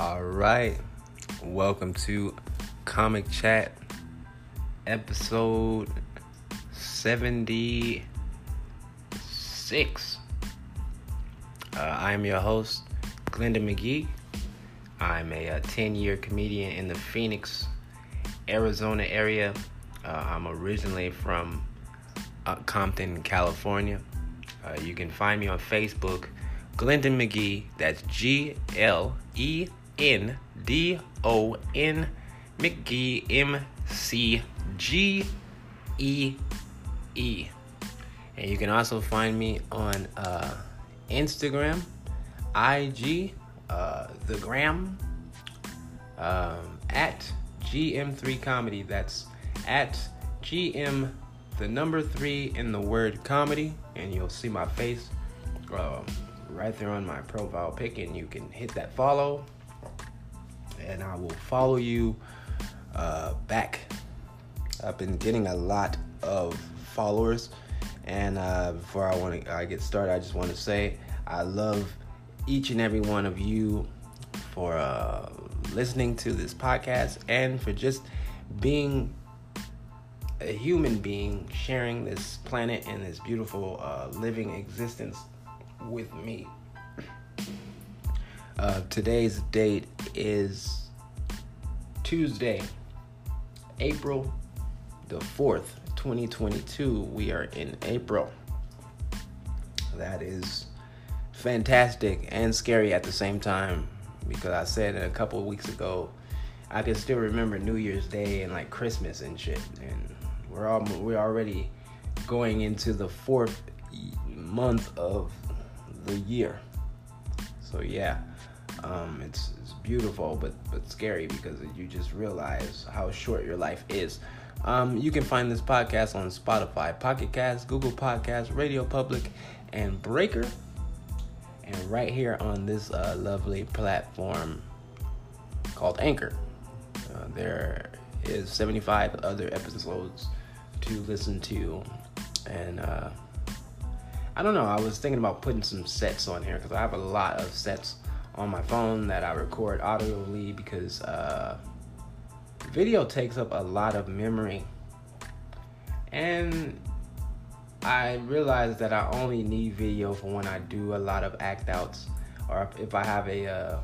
All right. Welcome to Comic Chat episode 76. Uh, I am your host, Glendon McGee. I'm a 10 year comedian in the Phoenix, Arizona area. Uh, I'm originally from uh, Compton, California. Uh, you can find me on Facebook, Glendon McGee. That's G L E N D O N McGee M C G E E. And you can also find me on uh, Instagram, IG, uh, the gram, um, at GM3 Comedy. That's at GM, the number three in the word comedy. And you'll see my face uh, right there on my profile pic. And you can hit that follow. And I will follow you uh, back. I've been getting a lot of followers. And uh, before I want to I get started, I just want to say I love each and every one of you for uh, listening to this podcast and for just being a human being sharing this planet and this beautiful uh, living existence with me. Uh, today's date is Tuesday, April the 4th, 2022. We are in April. That is fantastic and scary at the same time because I said a couple weeks ago I can still remember New Year's Day and like Christmas and shit and we're all we're already going into the fourth month of the year. So yeah, um, it's it's beautiful but but scary because you just realize how short your life is. Um, you can find this podcast on Spotify, Pocket Cast, Google Podcasts, Radio Public, and Breaker. And right here on this uh, lovely platform called Anchor, uh, there is 75 other episodes to listen to. And uh, I don't know, I was thinking about putting some sets on here because I have a lot of sets on my phone that I record audibly because uh, video takes up a lot of memory. And I realized that I only need video for when I do a lot of act outs or if I have a, uh,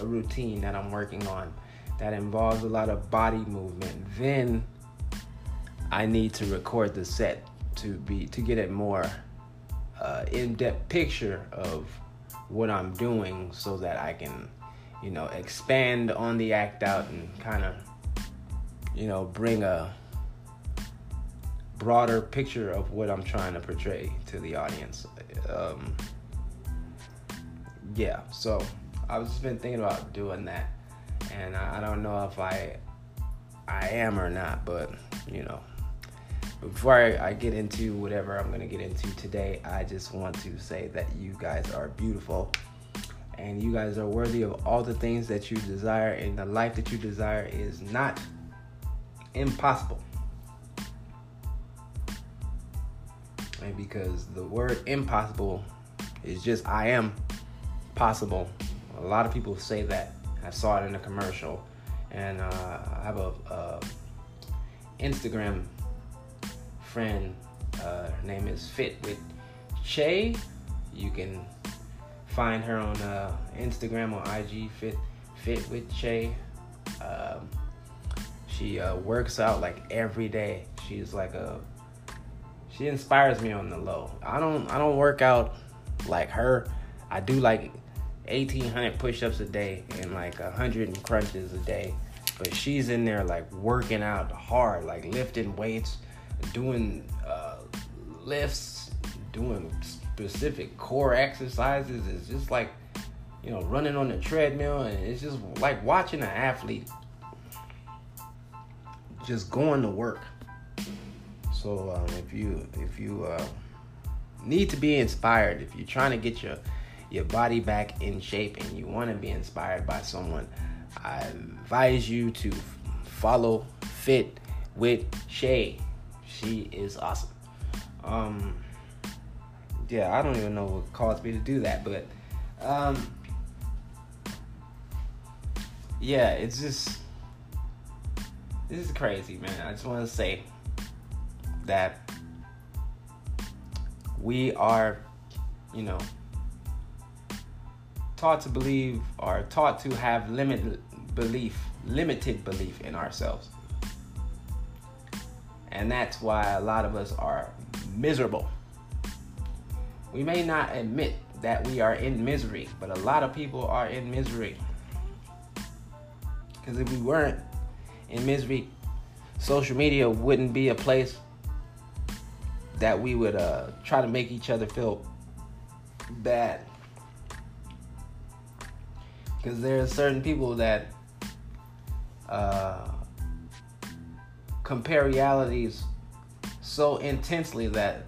a routine that I'm working on that involves a lot of body movement. Then I need to record the set to be to get a more uh, in-depth picture of what I'm doing so that I can, you know, expand on the act out and kind of, you know, bring a broader picture of what I'm trying to portray to the audience. Um, yeah, so I've just been thinking about doing that, and I, I don't know if I I am or not, but you know. Before I, I get into whatever I'm gonna get into today, I just want to say that you guys are beautiful and you guys are worthy of all the things that you desire, and the life that you desire is not impossible. And because the word impossible is just I am possible. A lot of people say that. I saw it in a commercial, and uh, I have a, a Instagram friend. Uh, her name is Fit with Che. You can find her on uh, Instagram or IG. Fit Fit with Che. Um, she uh, works out like every day. She's like a she inspires me on the low. I don't I don't work out like her. I do like 1800 push-ups a day and like 100 crunches a day. But she's in there like working out hard, like lifting weights, doing uh, lifts, doing specific core exercises. It's just like you know running on the treadmill, and it's just like watching an athlete just going to work. So um, if you if you uh, need to be inspired, if you're trying to get your your body back in shape and you want to be inspired by someone, I advise you to follow Fit with Shay. She is awesome. Um, yeah, I don't even know what caused me to do that, but um, yeah, it's just this is crazy, man. I just want to say that we are, you know, taught to believe or taught to have limited belief, limited belief in ourselves. And that's why a lot of us are miserable. We may not admit that we are in misery, but a lot of people are in misery. Because if we weren't in misery, social media wouldn't be a place that we would uh, try to make each other feel bad. Because there are certain people that uh, compare realities so intensely that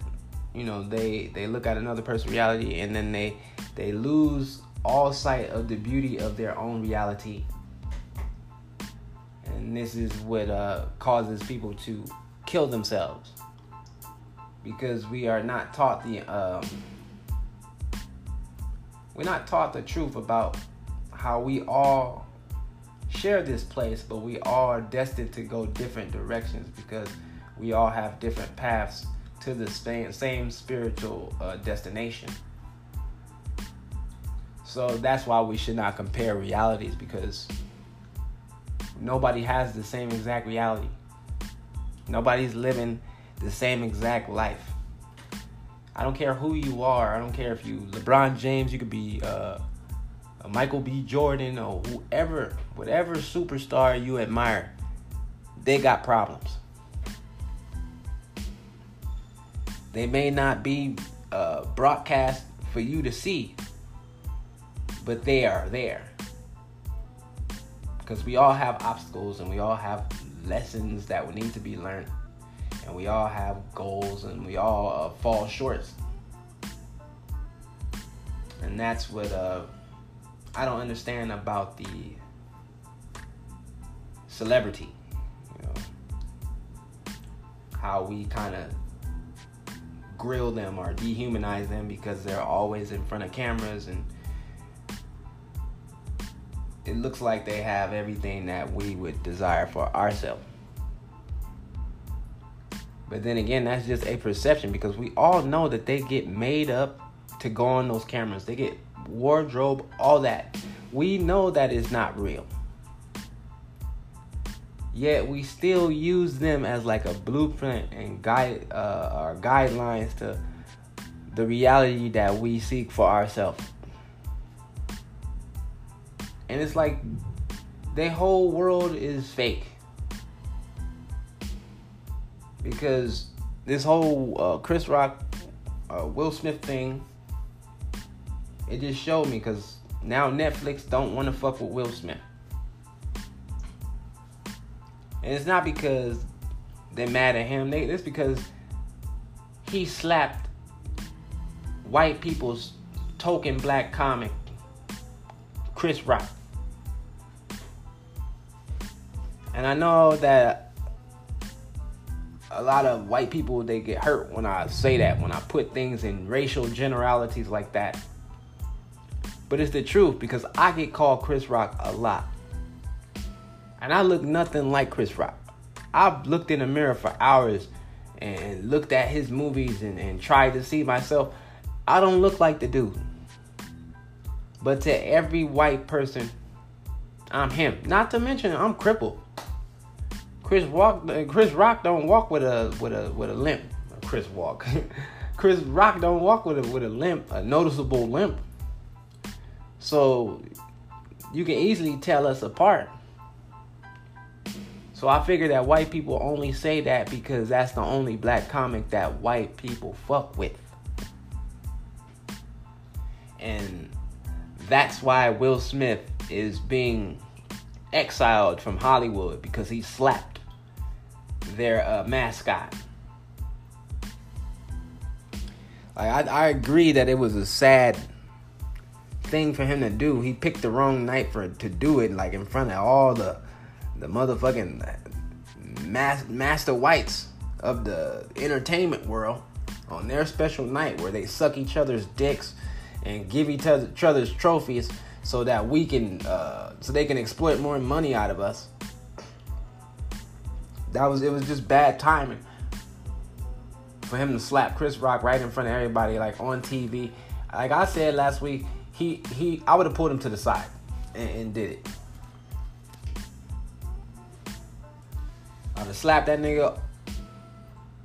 you know they they look at another person's reality and then they they lose all sight of the beauty of their own reality. And this is what uh, causes people to kill themselves. Because we are not taught the um, we're not taught the truth about how we all share this place, but we are destined to go different directions because we all have different paths to the same, same spiritual uh, destination. So that's why we should not compare realities because nobody has the same exact reality. Nobody's living the same exact life. I don't care who you are. I don't care if you LeBron James. You could be uh, Michael B. Jordan or whoever, whatever superstar you admire. They got problems. They may not be uh, broadcast for you to see, but they are there. Because we all have obstacles and we all have lessons that would need to be learned and we all have goals and we all uh, fall short and that's what uh, i don't understand about the celebrity you know how we kind of grill them or dehumanize them because they're always in front of cameras and it looks like they have everything that we would desire for ourselves but then again, that's just a perception because we all know that they get made up to go on those cameras. They get wardrobe, all that. We know that is not real. Yet we still use them as like a blueprint and guide uh, our guidelines to the reality that we seek for ourselves. And it's like the whole world is fake because this whole uh, Chris Rock, uh, Will Smith thing, it just showed me because now Netflix don't want to fuck with Will Smith, and it's not because they're mad at him. They, it's because he slapped white people's token black comic, Chris Rock. And I know that a lot of white people they get hurt when I say that, when I put things in racial generalities like that. But it's the truth because I get called Chris Rock a lot. And I look nothing like Chris Rock. I've looked in the mirror for hours and looked at his movies and, and tried to see myself. I don't look like the dude. But to every white person, I'm him. Not to mention, I'm crippled. Chris Walk, Chris Rock don't walk with a with a with a limp. Chris Walk, Chris Rock don't walk with a with a limp, a noticeable limp. So you can easily tell us apart. So I figure that white people only say that because that's the only black comic that white people fuck with. And that's why Will Smith is being exiled from Hollywood because he slapped their uh, mascot. Like I, I agree that it was a sad thing for him to do. He picked the wrong night for to do it, like in front of all the the motherfucking mas- master whites of the entertainment world on their special night where they suck each other's dicks and give each other, each other's trophies so that we can uh, so they can exploit more money out of us. That was it was just bad timing for him to slap Chris Rock right in front of everybody, like on TV. Like I said last week, he he I would have pulled him to the side and, and did it. I'd have slapped that nigga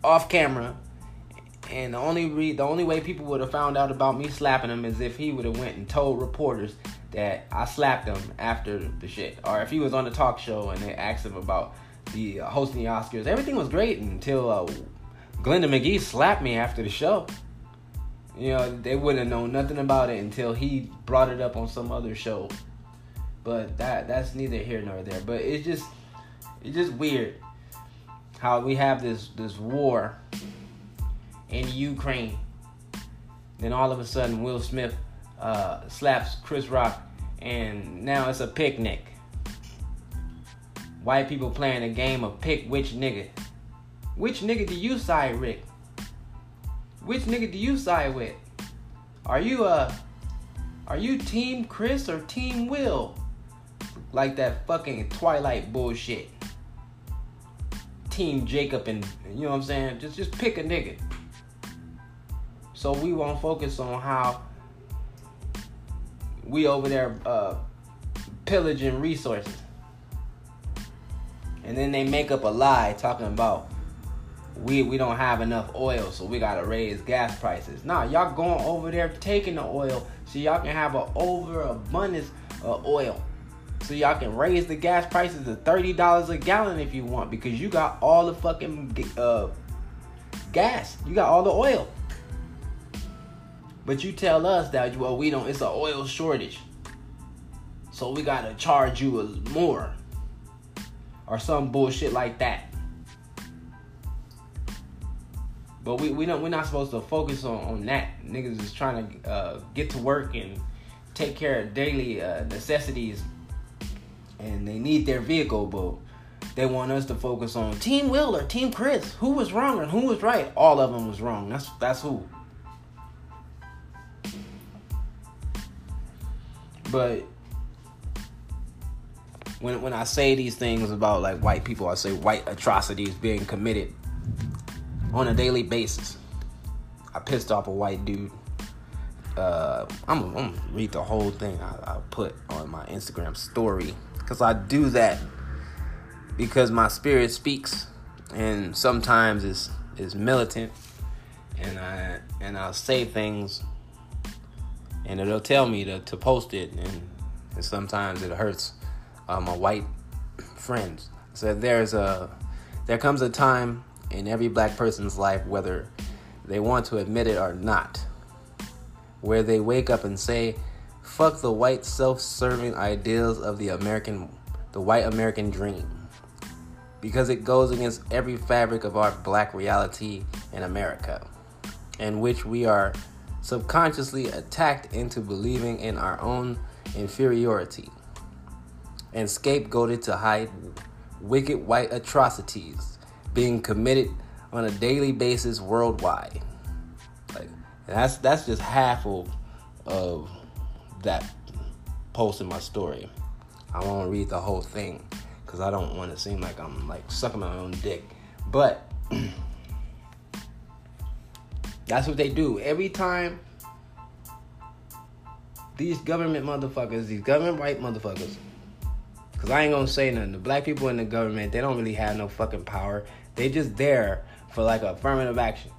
off camera. And the only re- the only way people would have found out about me slapping him is if he would have went and told reporters that I slapped him after the shit, or if he was on the talk show and they asked him about the uh, hosting the Oscars. Everything was great until uh, Glendon McGee slapped me after the show. You know, they wouldn't have known nothing about it until he brought it up on some other show. But that that's neither here nor there. But it's just it's just weird how we have this this war in Ukraine. Then all of a sudden Will Smith uh, slaps Chris Rock and now it's a picnic. White people playing a game of pick which nigga. Which nigga do you side with? Which nigga do you side with? Are you uh are you team Chris or team Will? Like that fucking Twilight bullshit. Team Jacob and you know what I'm saying? Just just pick a nigga. So we won't focus on how we over there uh, pillaging resources. And then they make up a lie talking about we we don't have enough oil, so we gotta raise gas prices. Nah, y'all going over there taking the oil so y'all can have an overabundance of oil. So y'all can raise the gas prices to thirty dollars a gallon if you want, because you got all the fucking uh, gas. You got all the oil. But you tell us that well we don't. It's an oil shortage, so we gotta charge you more, or some bullshit like that. But we, we don't we're not supposed to focus on, on that. Niggas is trying to uh, get to work and take care of daily uh, necessities, and they need their vehicle, but they want us to focus on Team Will or Team Chris. Who was wrong and who was right? All of them was wrong. That's that's who. But when when I say these things about like white people, I say white atrocities being committed on a daily basis. I pissed off a white dude. Uh, I'm, gonna read the whole thing I, I put on my Instagram story because I do that because my spirit speaks, and sometimes it's it's militant, and I and I'll say things, and it'll tell me to, to post it, and, and sometimes it hurts uh, my white friends. So there's a there comes a time in every black person's life, whether they want to admit it or not, where they wake up and say, fuck the white self-serving ideals of the American the white American dream. Because it goes against every fabric of our black reality in America, in which we are subconsciously attacked into believing in our own inferiority and scapegoated to hide wicked white atrocities being committed on a daily basis worldwide. Like that's that's just half of of that post in my story. I won't read the whole thing because I don't want to seem like I'm like sucking my own dick. But that's what they do every time. These government motherfuckers, these government right motherfuckers, because I ain't gonna say nothing. The black people in the government, they don't really have no fucking power. They just there for like affirmative action.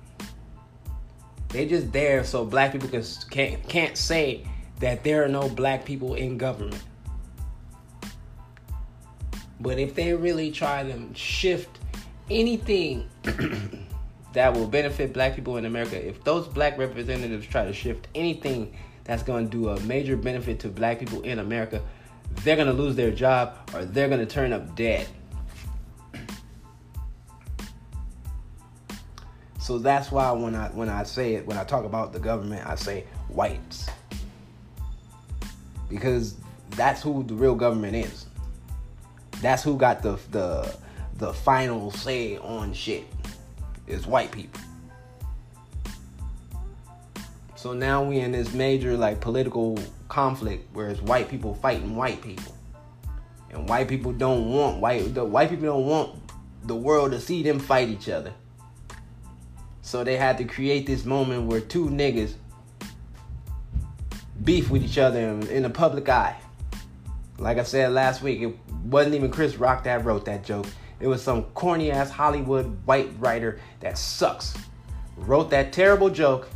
They just there so black people can, can't can't say that there are no black people in government. But if they really try to shift anything that will benefit black people in America, if those black representatives try to shift anything that's going to do a major benefit to black people in America, they're going to lose their job or they're going to turn up dead. So that's why when I when I say it, when I talk about the government, I say whites. Because that's who the real government is. That's who got the the the final say on shit. Is white people. So now we in this major like political conflict where it's white people fighting white people. And white people don't want white the white people don't want the world to see them fight each other. So they had to create this moment where two niggas beef with each other in, in the public eye. Like I said last week, it wasn't even Chris Rock that wrote that joke. It was some corny ass Hollywood white writer that sucks. Wrote that terrible joke.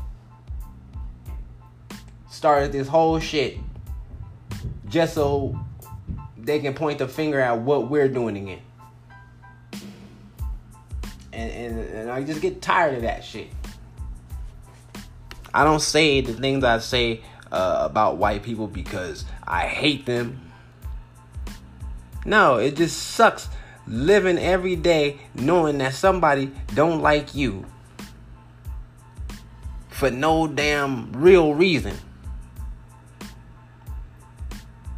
Started this whole shit just so they can point the finger at what we're doing again. And, and, and I just get tired of that shit. I don't say the things I say uh, about white people because I hate them. No, it just sucks living every day knowing that somebody don't like you for no damn real reason.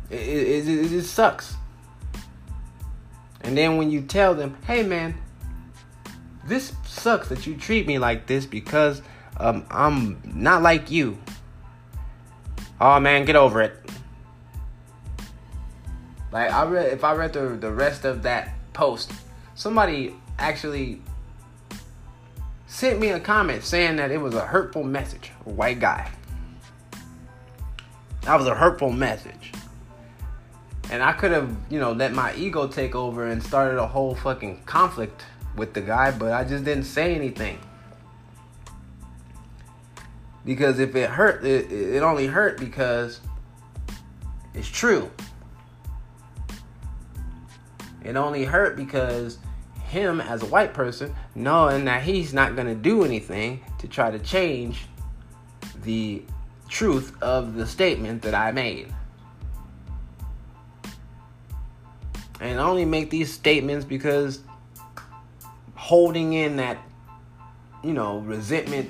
It, it, it, it just sucks. And then when you tell them, hey man, this sucks that you treat me like this because um, I'm not like you. Oh man, get over it. Like I read, if I read the the rest of that post, somebody actually sent me a comment saying that it was a hurtful message. A white guy. That was a hurtful message. And I could have, you know, let my ego take over and started a whole fucking conflict with the guy, but I just didn't say anything. Because if it hurt, it, it only hurt because it's true. It only hurt because him as a white person knowing that he's not going to do anything to try to change the truth of the statement that I made. And I only make these statements because holding in that, you know, resentment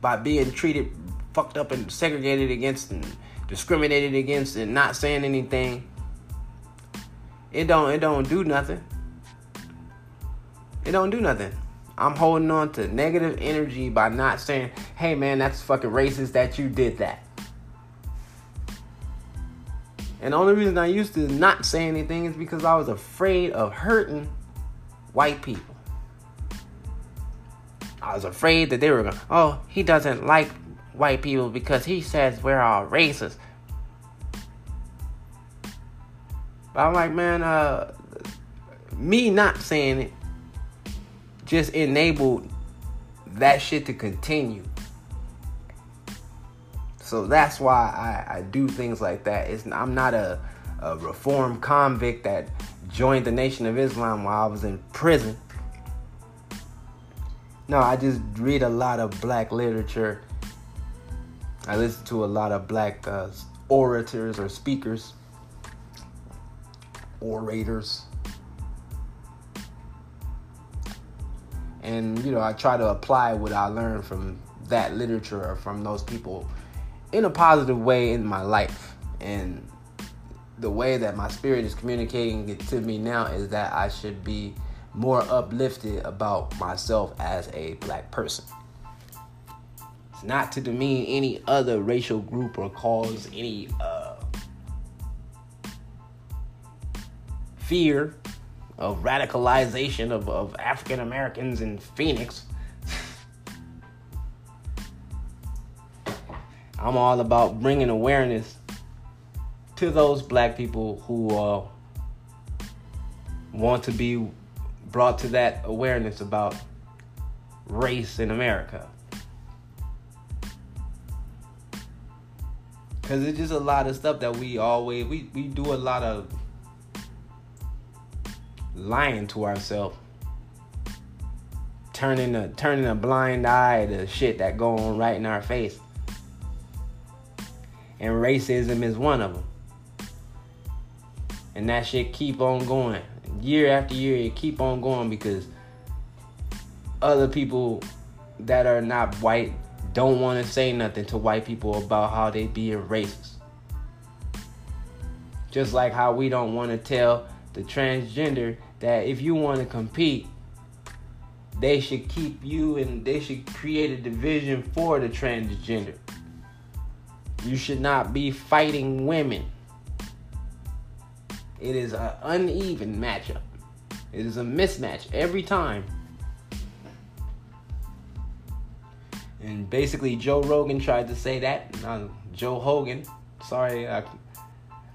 by being treated fucked up and segregated against and discriminated against and not saying anything it don't it don't do nothing. It don't do nothing. I'm holding on to negative energy by not saying hey man that's fucking racist that you did that. And the only reason i used to not say anything is because i was afraid of hurting white people I was afraid that they were going, oh, he doesn't like white people because he says we're all racist. But I'm like, man, uh, me not saying it just enabled that shit to continue. So that's why I, I do things like that. It's, I'm not a, a reformed convict that joined the Nation of Islam while I was in prison. No, I just read a lot of black literature. I listen to a lot of black uh, orators or speakers, orators. And, you know, I try to apply what I learned from that literature or from those people in a positive way in my life. And the way that my spirit is communicating to me now is that I should be more uplifted about myself as a black person. It's not to demean any other racial group or cause any uh, fear of radicalization of, of African Americans in Phoenix. I'm all about bringing awareness to those black people who uh, want to be brought to that awareness about race in America. Cause it's just a lot of stuff that we always we, we do a lot of lying to ourselves. Turning a turning a blind eye to shit that go on right in our face. And racism is one of them. And that shit keep on going year after year, it keep on going because other people that are not white don't want to say nothing to white people about how they being racist. Just like how we don't want to tell the transgender that if you want to compete, they should keep you and they should create a division for the transgender. You should not be fighting women. It is an uneven matchup. It is a mismatch every time. And basically, Joe Rogan tried to say that. Uh, Joe Hogan. Sorry, I,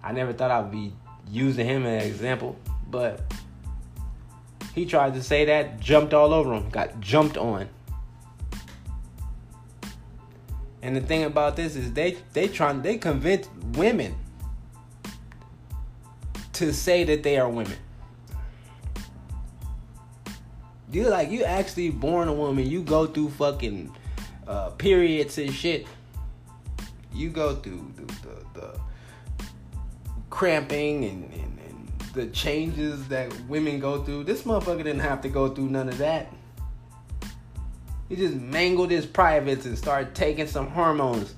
I never thought I'd be using him as an example, but he tried to say that, jumped all over him, got jumped on. And the thing about this is they they trying they convince women to say that they are women. You like you actually born a woman. You go through fucking uh, periods and shit. You go through the, the, the cramping and, and, and the changes that women go through. This motherfucker didn't have to go through none of that. He just mangled his privates and started taking some hormones.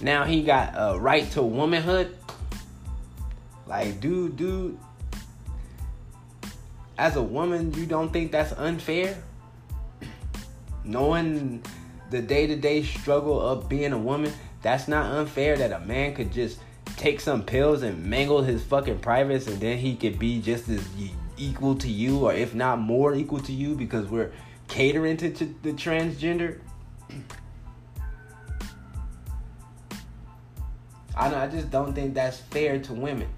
Now he got a right to womanhood. Like, dude, dude. As a woman, you don't think that's unfair? Knowing the day to day struggle of being a woman, that's not unfair that a man could just take some pills and mangle his fucking privates and then he could be just as equal to you or if not more equal to you because we're catering to, to the transgender. I know I just don't think that's fair to women.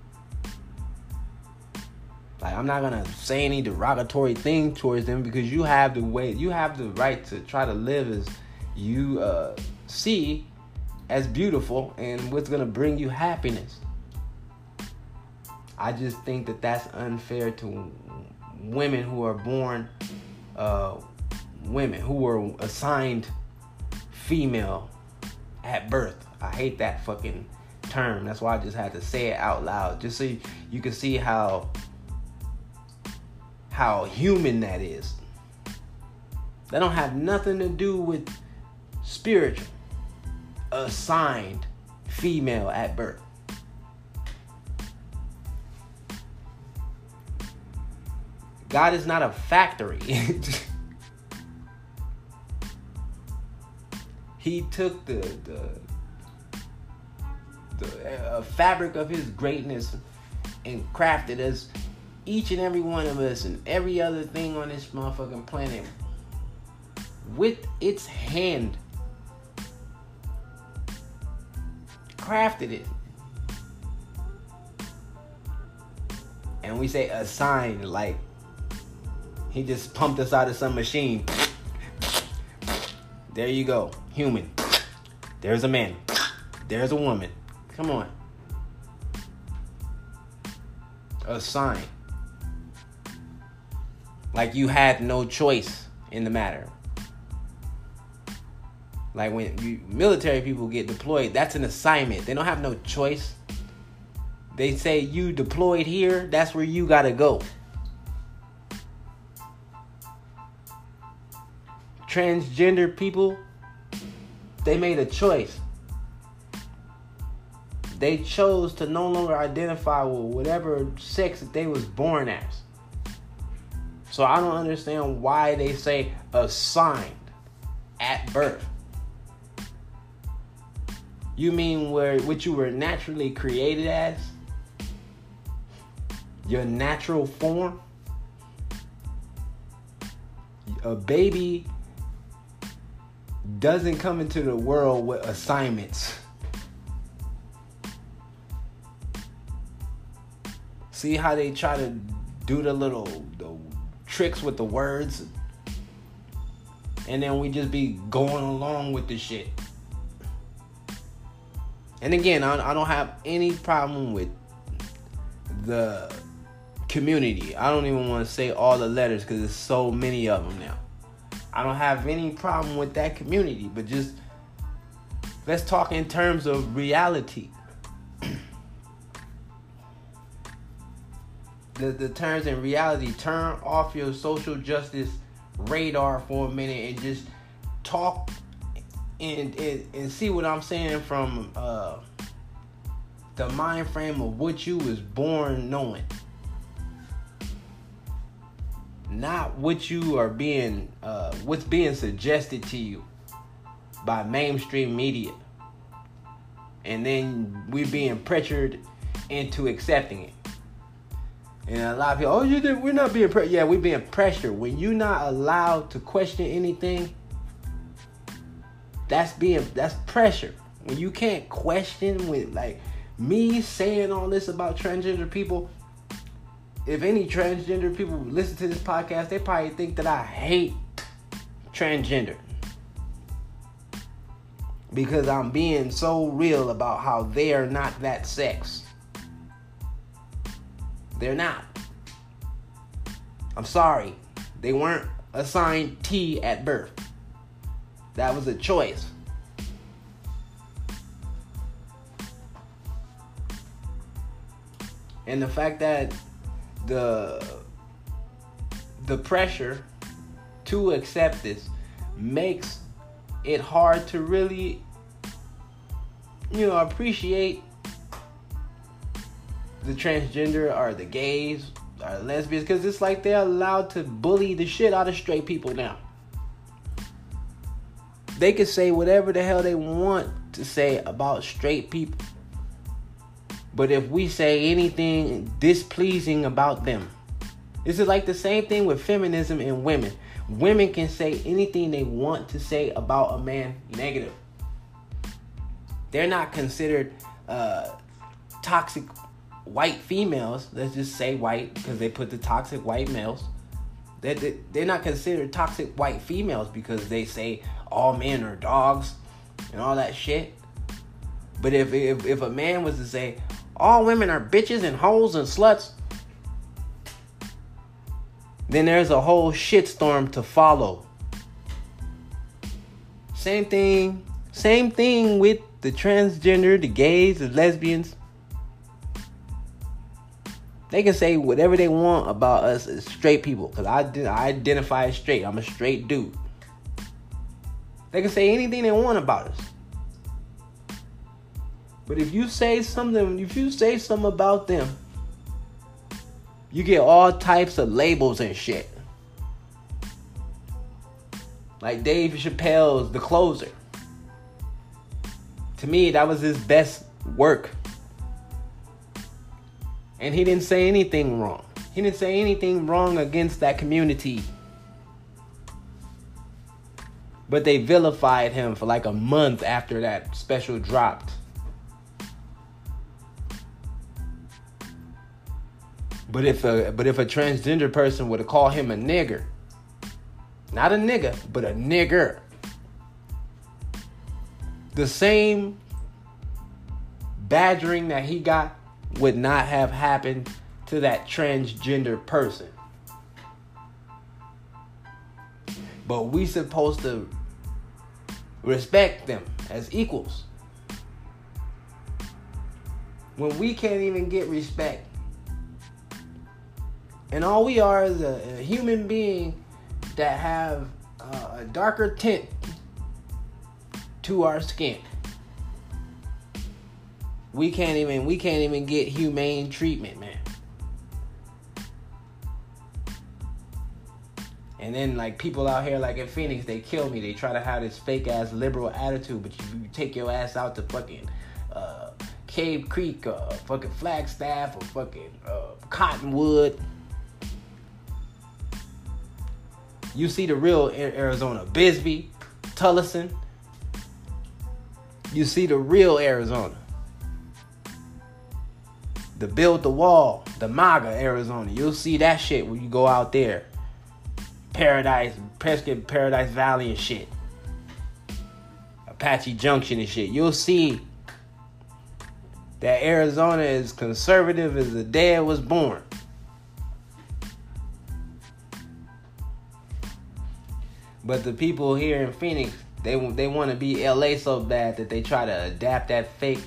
I'm not gonna say any derogatory thing towards them because you have the way you have the right to try to live as you uh, see as beautiful and what's gonna bring you happiness. I just think that that's unfair to women who are born uh, women who were assigned female at birth. I hate that fucking term. That's why I just had to say it out loud, just so you, you can see how how human that is. That don't have nothing to do with spiritual. Assigned female at birth. God is not a factory. he took the the the uh, fabric of his greatness and crafted us each and every one of us and every other thing on this motherfucking planet with its hand crafted it and we say assigned like he just pumped us out of some machine there you go human. There's a man. There's a woman. Come on. A sign. Like you had no choice in the matter. Like when you, military people get deployed, that's an assignment. They don't have no choice. They say you deployed here, that's where you gotta go. Transgender people, they made a choice. They chose to no longer identify with whatever sex that they was born as. So I don't understand why they say assigned at birth. You mean where what you were naturally created as? Your natural form? A baby doesn't come into the world with assignments. See how they try to do the little the tricks with the words? And then we just be going along with the shit. And again, I, I don't have any problem with the community. I don't even want to say all the letters because there's so many of them now. I don't have any problem with that community, but just let's talk in terms of reality. the, the terms in reality, turn off your social justice radar for a minute and just talk and, and, and see what I'm saying from uh, the mind frame of what you was born knowing not what you are being uh, what's being suggested to you by mainstream media and then we're being pressured into accepting it. And a lot of people, oh, you did, we're not being pressured. Yeah, we're being pressured. When you're not allowed to question anything, that's being that's pressure. When you can't question with like me saying all this about transgender people, if any transgender people listen to this podcast, they probably think that I hate transgender. Because I'm being so real about how they are not that sex. They're not. I'm sorry. They weren't assigned T at birth. That was a choice. And the fact that the the pressure to accept this makes it hard to really you know appreciate the transgender or the gays or lesbians because it's like they're allowed to bully the shit out of straight people now they can say whatever the hell they want to say about straight people but if we say anything displeasing about them, this is like the same thing with feminism and women. Women can say anything they want to say about a man negative. They're not considered uh, toxic white females. Let's just say white because they put the toxic white males. They're, they're not considered toxic white females because they say all men are dogs and all that shit. But if, if, if a man was to say, all women are bitches and hoes and sluts, then there's a whole shitstorm to follow. Same thing, same thing with the transgender, the gays, the lesbians. They can say whatever they want about us as straight people, because I, I identify as straight. I'm a straight dude. They can say anything they want about us. But if you say something, if you say something about them, you get all types of labels and shit. Like Dave Chappelle's The Closer. To me, that was his best work. And he didn't say anything wrong. He didn't say anything wrong against that community. But they vilified him for like a month after that special dropped. But if a but if a transgender person were to call him a nigger, not a nigga, but a nigger, the same badgering that he got would not have happened to that transgender person. But we supposed to respect them as equals. When we can't even get respect and all we are is a, a human being that have uh, a darker tint to our skin. We can't even we can't even get humane treatment, man. And then like people out here like in Phoenix, they kill me. They try to have this fake ass liberal attitude, but you, you take your ass out to fucking uh, Cave Creek, uh, fucking Flagstaff, or fucking uh, Cottonwood. You see the real Arizona, Bisbee, Tolleson. You see the real Arizona. The build the wall, the MAGA Arizona. You'll see that shit when you go out there. Paradise, Prescott, Paradise Valley and shit. Apache Junction and shit. You'll see that Arizona is conservative as the day it was born. But the people here in Phoenix, they they want to be LA so bad that they try to adapt that fake,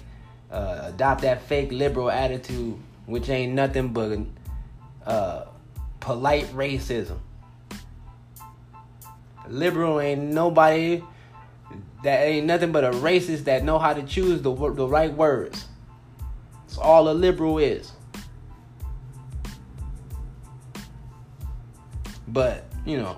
uh, adopt that fake liberal attitude, which ain't nothing but uh, polite racism. Liberal ain't nobody that ain't nothing but a racist that know how to choose the the right words. That's all a liberal is. But you know,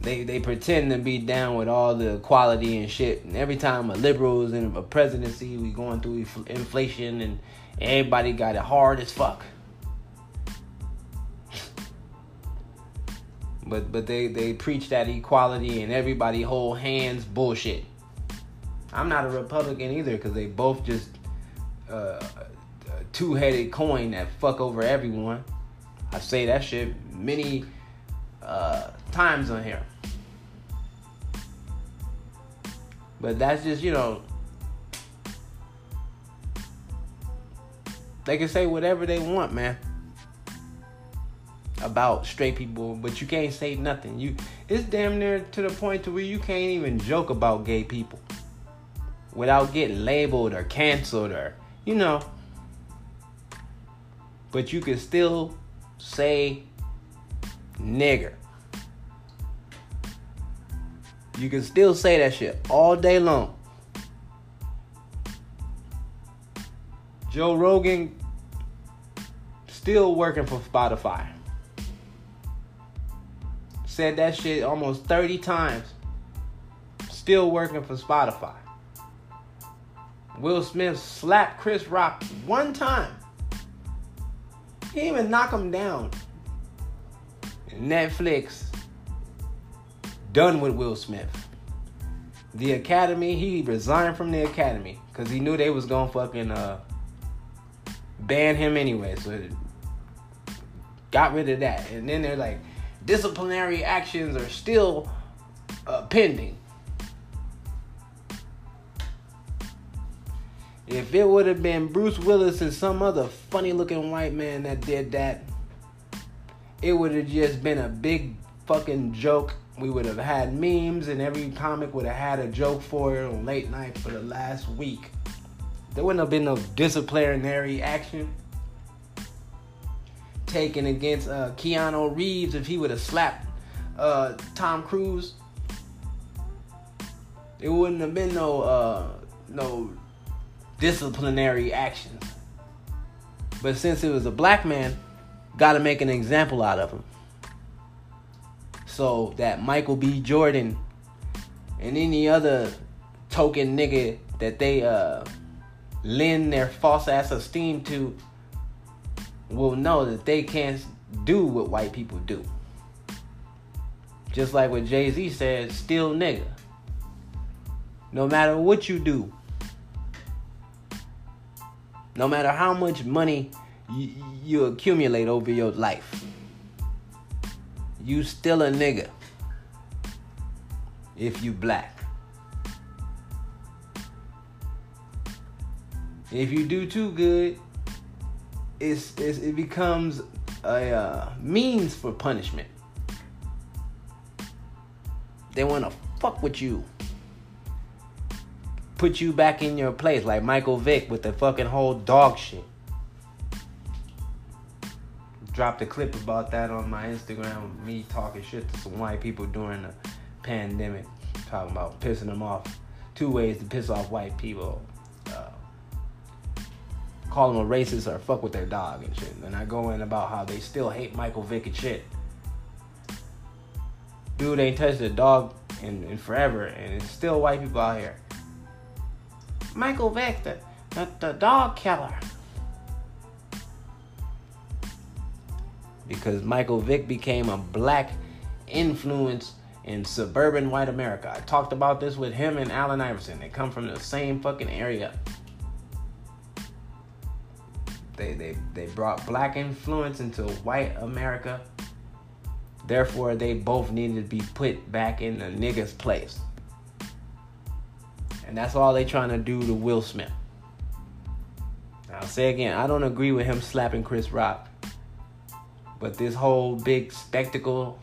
they they pretend to be down with all the equality and shit. And every time a liberal is in a presidency, we going through inflation and everybody got it hard as fuck. but but they they preach that equality and everybody hold hands bullshit. I'm not a Republican either because they both just uh, two-headed coin that fuck over everyone. I say that shit many uh, times on here. But that's just, you know, they can say whatever they want, man. About straight people, but you can't say nothing. You it's damn near to the point to where you can't even joke about gay people without getting labeled or canceled or you know. But you can still say nigger. You can still say that shit all day long. Joe Rogan still working for Spotify. Said that shit almost 30 times. Still working for Spotify. Will Smith slapped Chris Rock one time. He even knock him down. Netflix done with Will Smith. The Academy, he resigned from the Academy because he knew they was gonna fucking uh, ban him anyway. So it got rid of that, and then they're like, disciplinary actions are still uh, pending. If it would have been Bruce Willis and some other funny looking white man that did that, it would have just been a big fucking joke we would have had memes and every comic would have had a joke for it on late night for the last week. There wouldn't have been no disciplinary action taken against uh, Keanu Reeves if he would have slapped uh, Tom Cruise. It wouldn't have been no uh, no disciplinary actions. But since it was a black man, got to make an example out of him so that Michael B. Jordan and any other token nigga that they uh, lend their false ass esteem to will know that they can't do what white people do. Just like what Jay Z said, still nigga. No matter what you do, no matter how much money you, you accumulate over your life, you still a nigga if you black. If you do too good, it's, it's it becomes a uh, means for punishment. They want to fuck with you. Put you back in your place like Michael Vick with the fucking whole dog shit dropped a clip about that on my Instagram. Me talking shit to some white people during the pandemic, talking about pissing them off. Two ways to piss off white people. Uh, call them a racist or fuck with their dog and shit. And I go in about how they still hate Michael Vick and shit. Dude ain't touched a dog in, in forever, and it's still white people out here. Michael Vick, the, the, the dog killer. Because Michael Vick became a black influence in suburban white America. I talked about this with him and Allen Iverson. They come from the same fucking area. They, they, they brought black influence into white America. Therefore, they both needed to be put back in the nigga's place. And that's all they trying to do to Will Smith. I'll say again, I don't agree with him slapping Chris Rock. But this whole big spectacle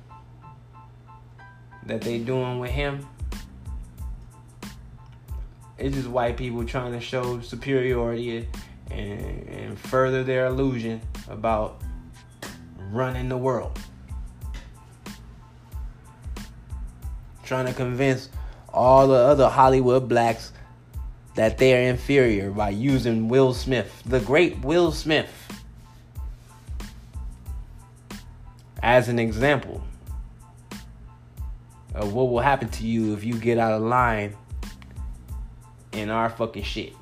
that they doing with him, it's just white people trying to show superiority and, and further their illusion about running the world. Trying to convince all the other Hollywood blacks that they are inferior by using Will Smith, the great Will Smith, as an example of what will happen to you if you get out of line in our fucking shit.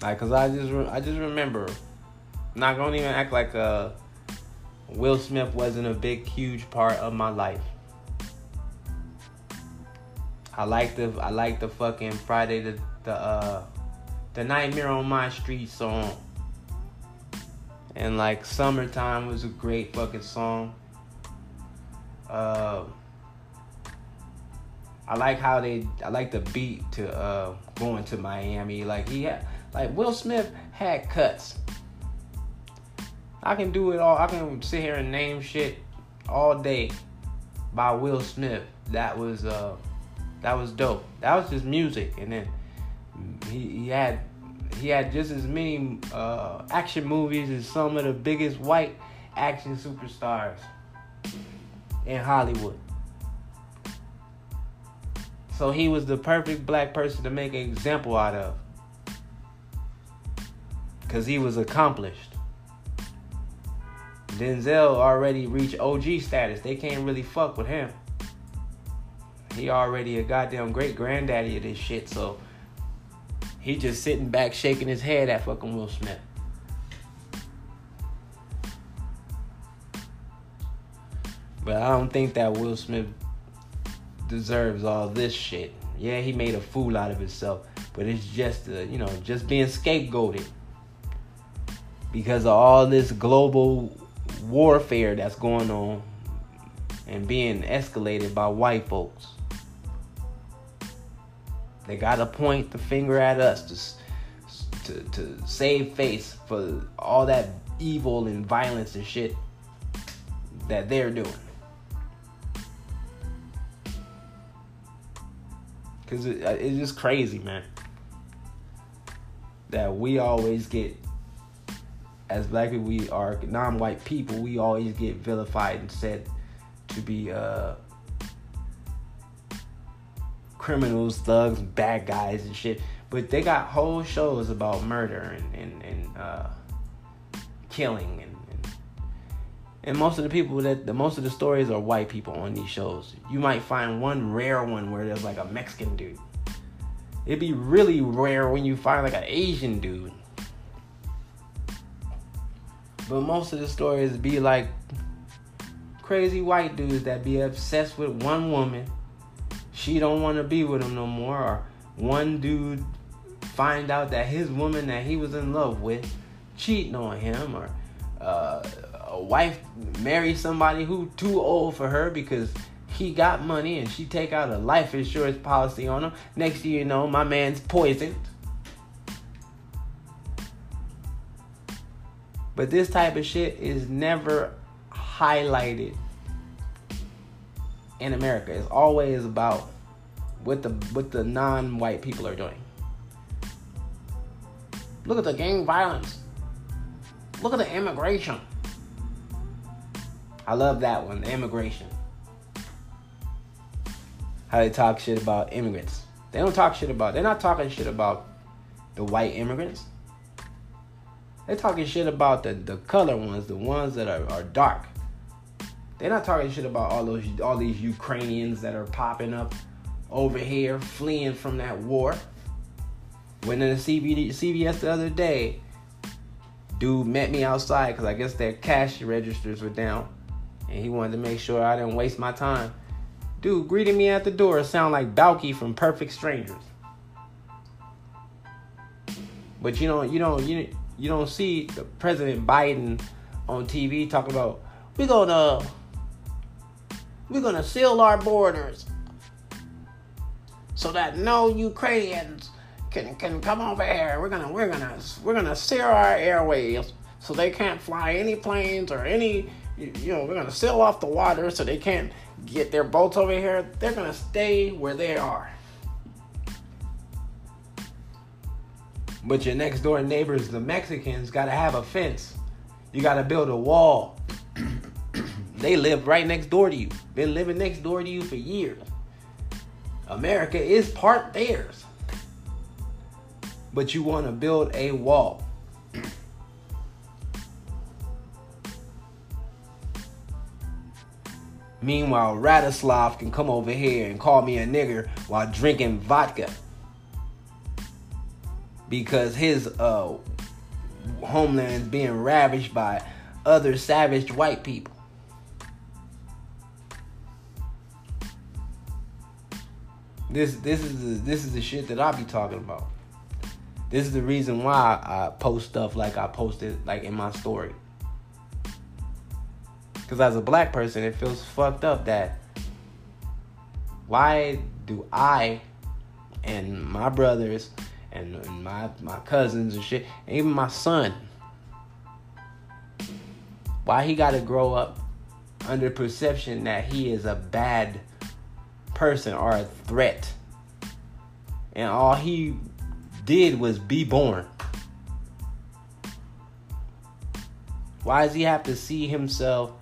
Like, cause I just re- I just remember, not gonna even act like uh, Will Smith wasn't a big huge part of my life. I like the I like the fucking Friday the the uh the Nightmare on My Street song. And like Summertime was a great fucking song. Uh I like how they I like the beat to uh going to Miami. Like he had like Will Smith had cuts. I can do it all. I can sit here and name shit all day by Will Smith. That was uh that was dope. That was just music and then he, he had he had just as many uh, action movies as some of the biggest white action superstars in Hollywood. So he was the perfect black person to make an example out of. Because he was accomplished. Denzel already reached OG status. They can't really fuck with him. He already a goddamn great granddaddy of this shit, so he just sitting back shaking his head at fucking Will Smith. But I don't think that Will Smith deserves all this shit. Yeah, he made a fool out of himself, but it's just, uh, you know, just being scapegoated because of all this global warfare that's going on and being escalated by white folks. They gotta point the finger at us to, to, to save face for all that evil and violence and shit that they're doing. Cause it, uh, it's just crazy, man. That we always get, as black people, we are non-white people. We always get vilified and said to be uh, criminals, thugs, bad guys, and shit. But they got whole shows about murder and and, and uh, killing and, and and most of the people that the most of the stories are white people on these shows. You might find one rare one where there's like a Mexican dude. It'd be really rare when you find like an Asian dude. But most of the stories be like crazy white dudes that be obsessed with one woman. She don't want to be with him no more. Or one dude find out that his woman that he was in love with cheating on him. Or uh, a wife marry somebody who too old for her because he got money and she take out a life insurance policy on him. Next thing you know, my man's poisoned. But this type of shit is never highlighted in America. It's always about what the what the non-white people are doing. Look at the gang violence. Look at the immigration. I love that one, the immigration. How they talk shit about immigrants. They don't talk shit about. They're not talking shit about the white immigrants. They're talking shit about the, the color ones, the ones that are, are dark. They're not talking shit about all those all these Ukrainians that are popping up over here, fleeing from that war. Went in the CBD, CVS the other day. Dude met me outside because I guess their cash registers were down, and he wanted to make sure I didn't waste my time. Dude greeting me at the door sound like Balki from Perfect Strangers. But you know, you don't you you don't see President Biden on TV talking about we're gonna we're gonna seal our borders so that no Ukrainians can can come over here. We're gonna we're gonna we're gonna seal our airways so they can't fly any planes or any you know we're gonna seal off the water so they can't get their boats over here. They're gonna stay where they are. But your next door neighbors, the Mexicans, gotta have a fence. You gotta build a wall. They live right next door to you. Been living next door to you for years. America is part theirs. But you want to build a wall. Meanwhile, Radislav can come over here and call me a nigger while drinking vodka. Because his uh, homeland is being ravaged by other savage white people. This this is the, this is the shit that I be talking about. This is the reason why I post stuff like I posted like in my story. Cause as a black person, it feels fucked up that why do I and my brothers and, my my cousins and shit, and even my son, why he got to grow up under perception that he is a bad person or a threat. And all he did was be born. Why does he have to see himself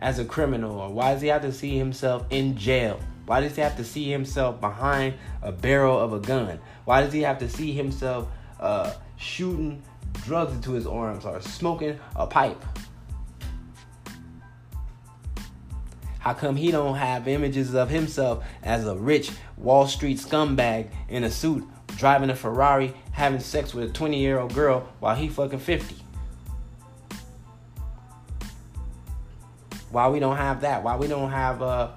as a criminal? Or why does he have to see himself in jail? Why does he have to see himself behind a barrel of a gun? Why does he have to see himself uh, shooting drugs into his arms or smoking a pipe? How come he don't have images of himself as a rich Wall Street scumbag in a suit, driving a Ferrari, having sex with a 20 year old girl while he fucking 50? Why we don't have that? Why we don't have uh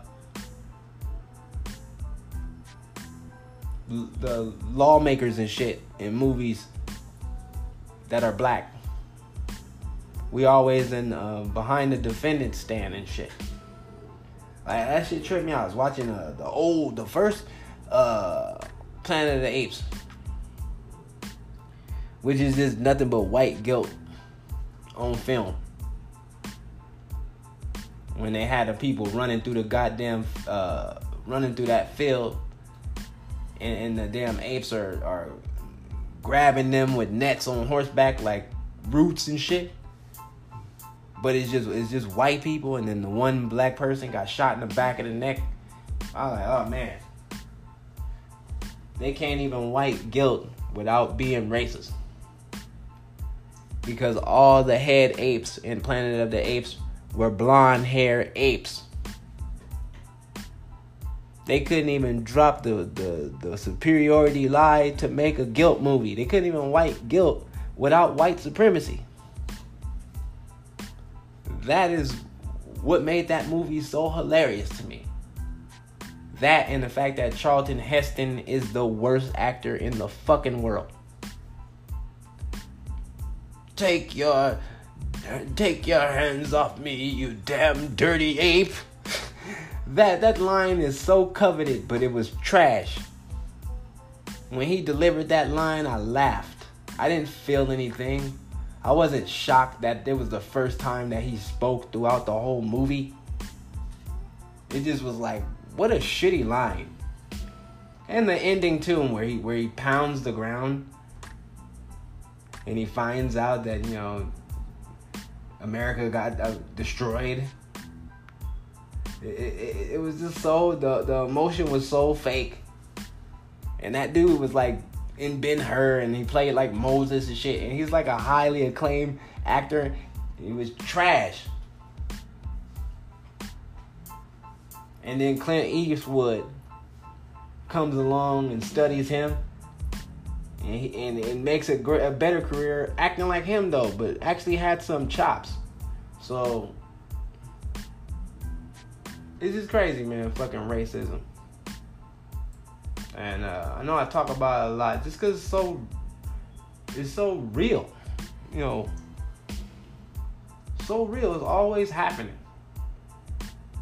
the lawmakers and shit in movies that are black? We always in uh, behind the defendant stand and shit. Like that shit tripped me out. I was watching uh, the old, the first uh, Planet of the Apes, which is just nothing but white guilt on film. When they had the people running through the goddamn, uh, running through that field, and, and the damn apes are, are grabbing them with nets on horseback like roots and shit but it's just it's just white people, and then the one black person got shot in the back of the neck. I was like, oh man, they can't even white guilt without being racist, because all the head apes in Planet of the Apes were blonde hair apes. They couldn't even drop the, the, the superiority lie to make a guilt movie. They couldn't even white guilt without white supremacy that is what made that movie so hilarious to me. That and the fact that Charlton Heston is the worst actor in the fucking world. Take your take your hands off me, you damn dirty ape. that that line is so coveted, but it was trash. When he delivered that line, I laughed. I didn't feel anything. I wasn't shocked that it was the first time that he spoke throughout the whole movie. It just was like, what a shitty line. And the ending too, where he where he pounds the ground and he finds out that you know America got uh, destroyed. It, it, it was just so the the emotion was so fake, and that dude was like in Ben Hur and he played like Moses and shit. And he's like a highly acclaimed actor. He was trash. And then Clint Eastwood comes along and studies him. And, he, and, and makes a, a better career acting like him though, but actually had some chops. So this is crazy, man. Fucking racism. And uh, I know I talk about it a lot just because it's so it's so real. You know, so real. It's always happening.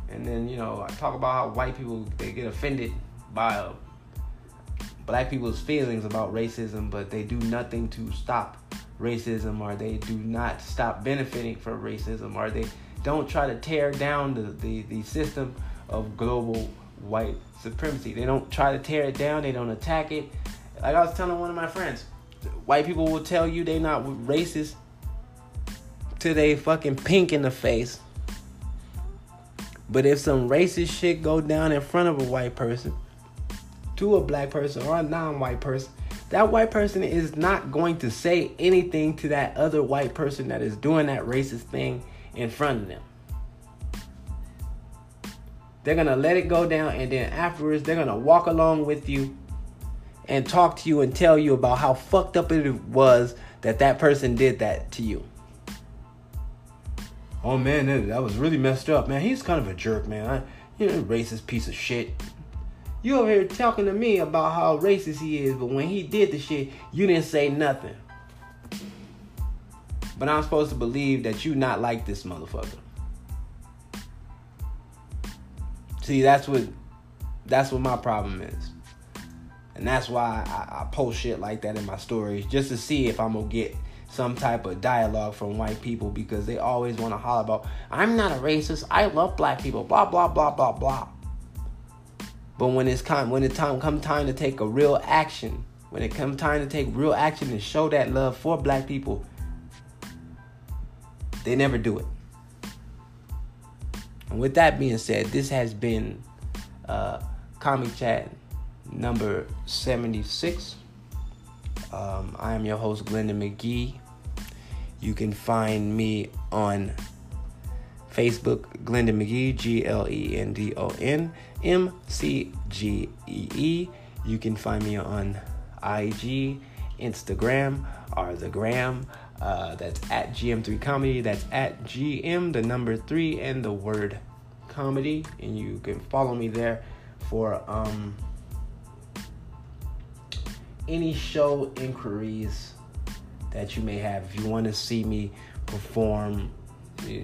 And then you know I talk about how white people they get offended by uh, black people's feelings about racism, but they do nothing to stop racism, or they do not stop benefiting from racism, or they don't try to tear down the, the, the system of global white supremacy. They don't try to tear it down, they don't attack it. Like I was telling one of my friends, white people will tell you they not racist till they fucking pink in the face. But if some racist shit go down in front of a white person, to a black person or a non-white person, that white person is not going to say anything to that other white person that is doing that racist thing in front of them. They're gonna let it go down, and then afterwards, they're gonna walk along with you and talk to you and tell you about how fucked up it was that that person did that to you. Oh man, that, was really messed up, man. He's kind of a jerk, man. You know, racist piece of shit. You over here talking to me about how racist he is, but when he did the shit, you didn't say nothing. But I'm supposed to believe that you not like this motherfucker. See, that's what that's what my problem is. And that's why I, I, post shit like that in my stories, just to see if I'm gonna get some type of dialogue from white people because they always want to holler about, I'm not a racist, I love black people, blah blah blah blah blah. But when it's time, when it's time come time to take a real action, when it come time to take real action and show that love for black people, they never do it. And with that being said, this has been uh, Comic Chat number 76. Um, I am your host, Glendon McGee. You can find me on Facebook, Glendon McGee, G L E N D O N M C G E E. You can find me on IG, Instagram, or the gram. Uh, that's at GM3 Comedy. That's at GM, the number three, and the word comedy. And you can follow me there for um, any show inquiries that you may have. If you want to see me perform,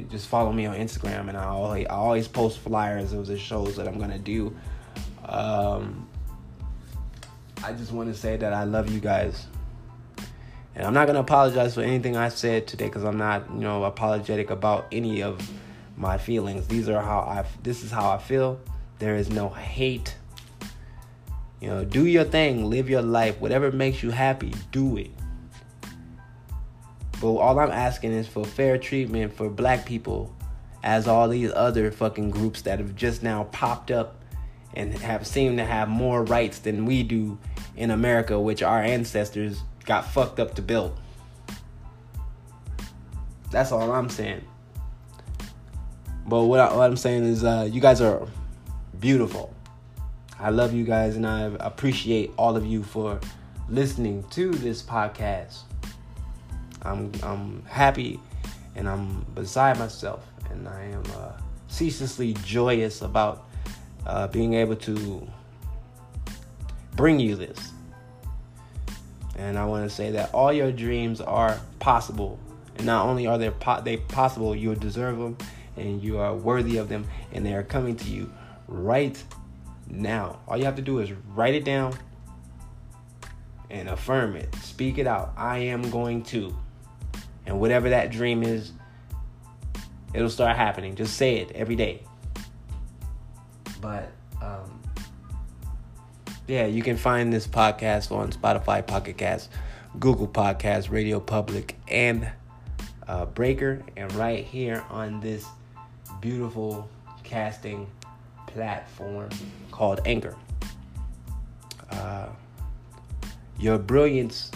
just follow me on Instagram, and I always, I always post flyers of the shows that I'm gonna do. Um, I just want to say that I love you guys. And I'm not gonna apologize for anything I said today because I'm not, you know, apologetic about any of my feelings. These are how I. This is how I feel. There is no hate. You know, do your thing, live your life. Whatever makes you happy, do it. But all I'm asking is for fair treatment for black people, as all these other fucking groups that have just now popped up and have seemed to have more rights than we do in America, which our ancestors got fucked up to build. That's all I'm saying. But what, I, am saying is, uh, you guys are beautiful. I love you guys, and I appreciate all of you for listening to this podcast. I'm I'm happy, and I'm beside myself, and I am uh, ceaselessly joyous about uh, being able to bring you this. And I want to say that all your dreams are possible. And not only are they, po- they possible, you deserve them and you are worthy of them, and they are coming to you right now. All you have to do is write it down and affirm it. Speak it out. I am going to. And whatever that dream is, it'll start happening. Just say it every day. But um, yeah, you can find this podcast on Spotify, Pocket Cast, Google Podcast, Radio Public, and uh, Breaker, and right here on this beautiful casting platform called Anchor. Uh, your brilliance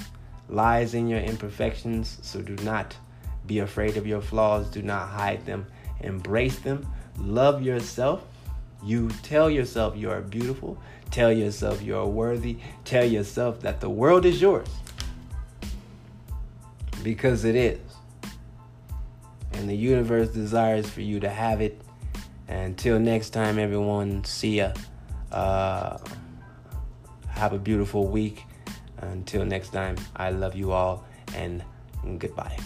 lies in your imperfections, so do not be afraid of your flaws. Do not hide them. Embrace them. Love yourself. You tell yourself you are beautiful. Tell yourself you are worthy. Tell yourself that the world is yours. Because it is. And the universe desires for you to have it until next time, everyone, see ya. Uh, have a beautiful week. Until next time, I love you all and goodbye.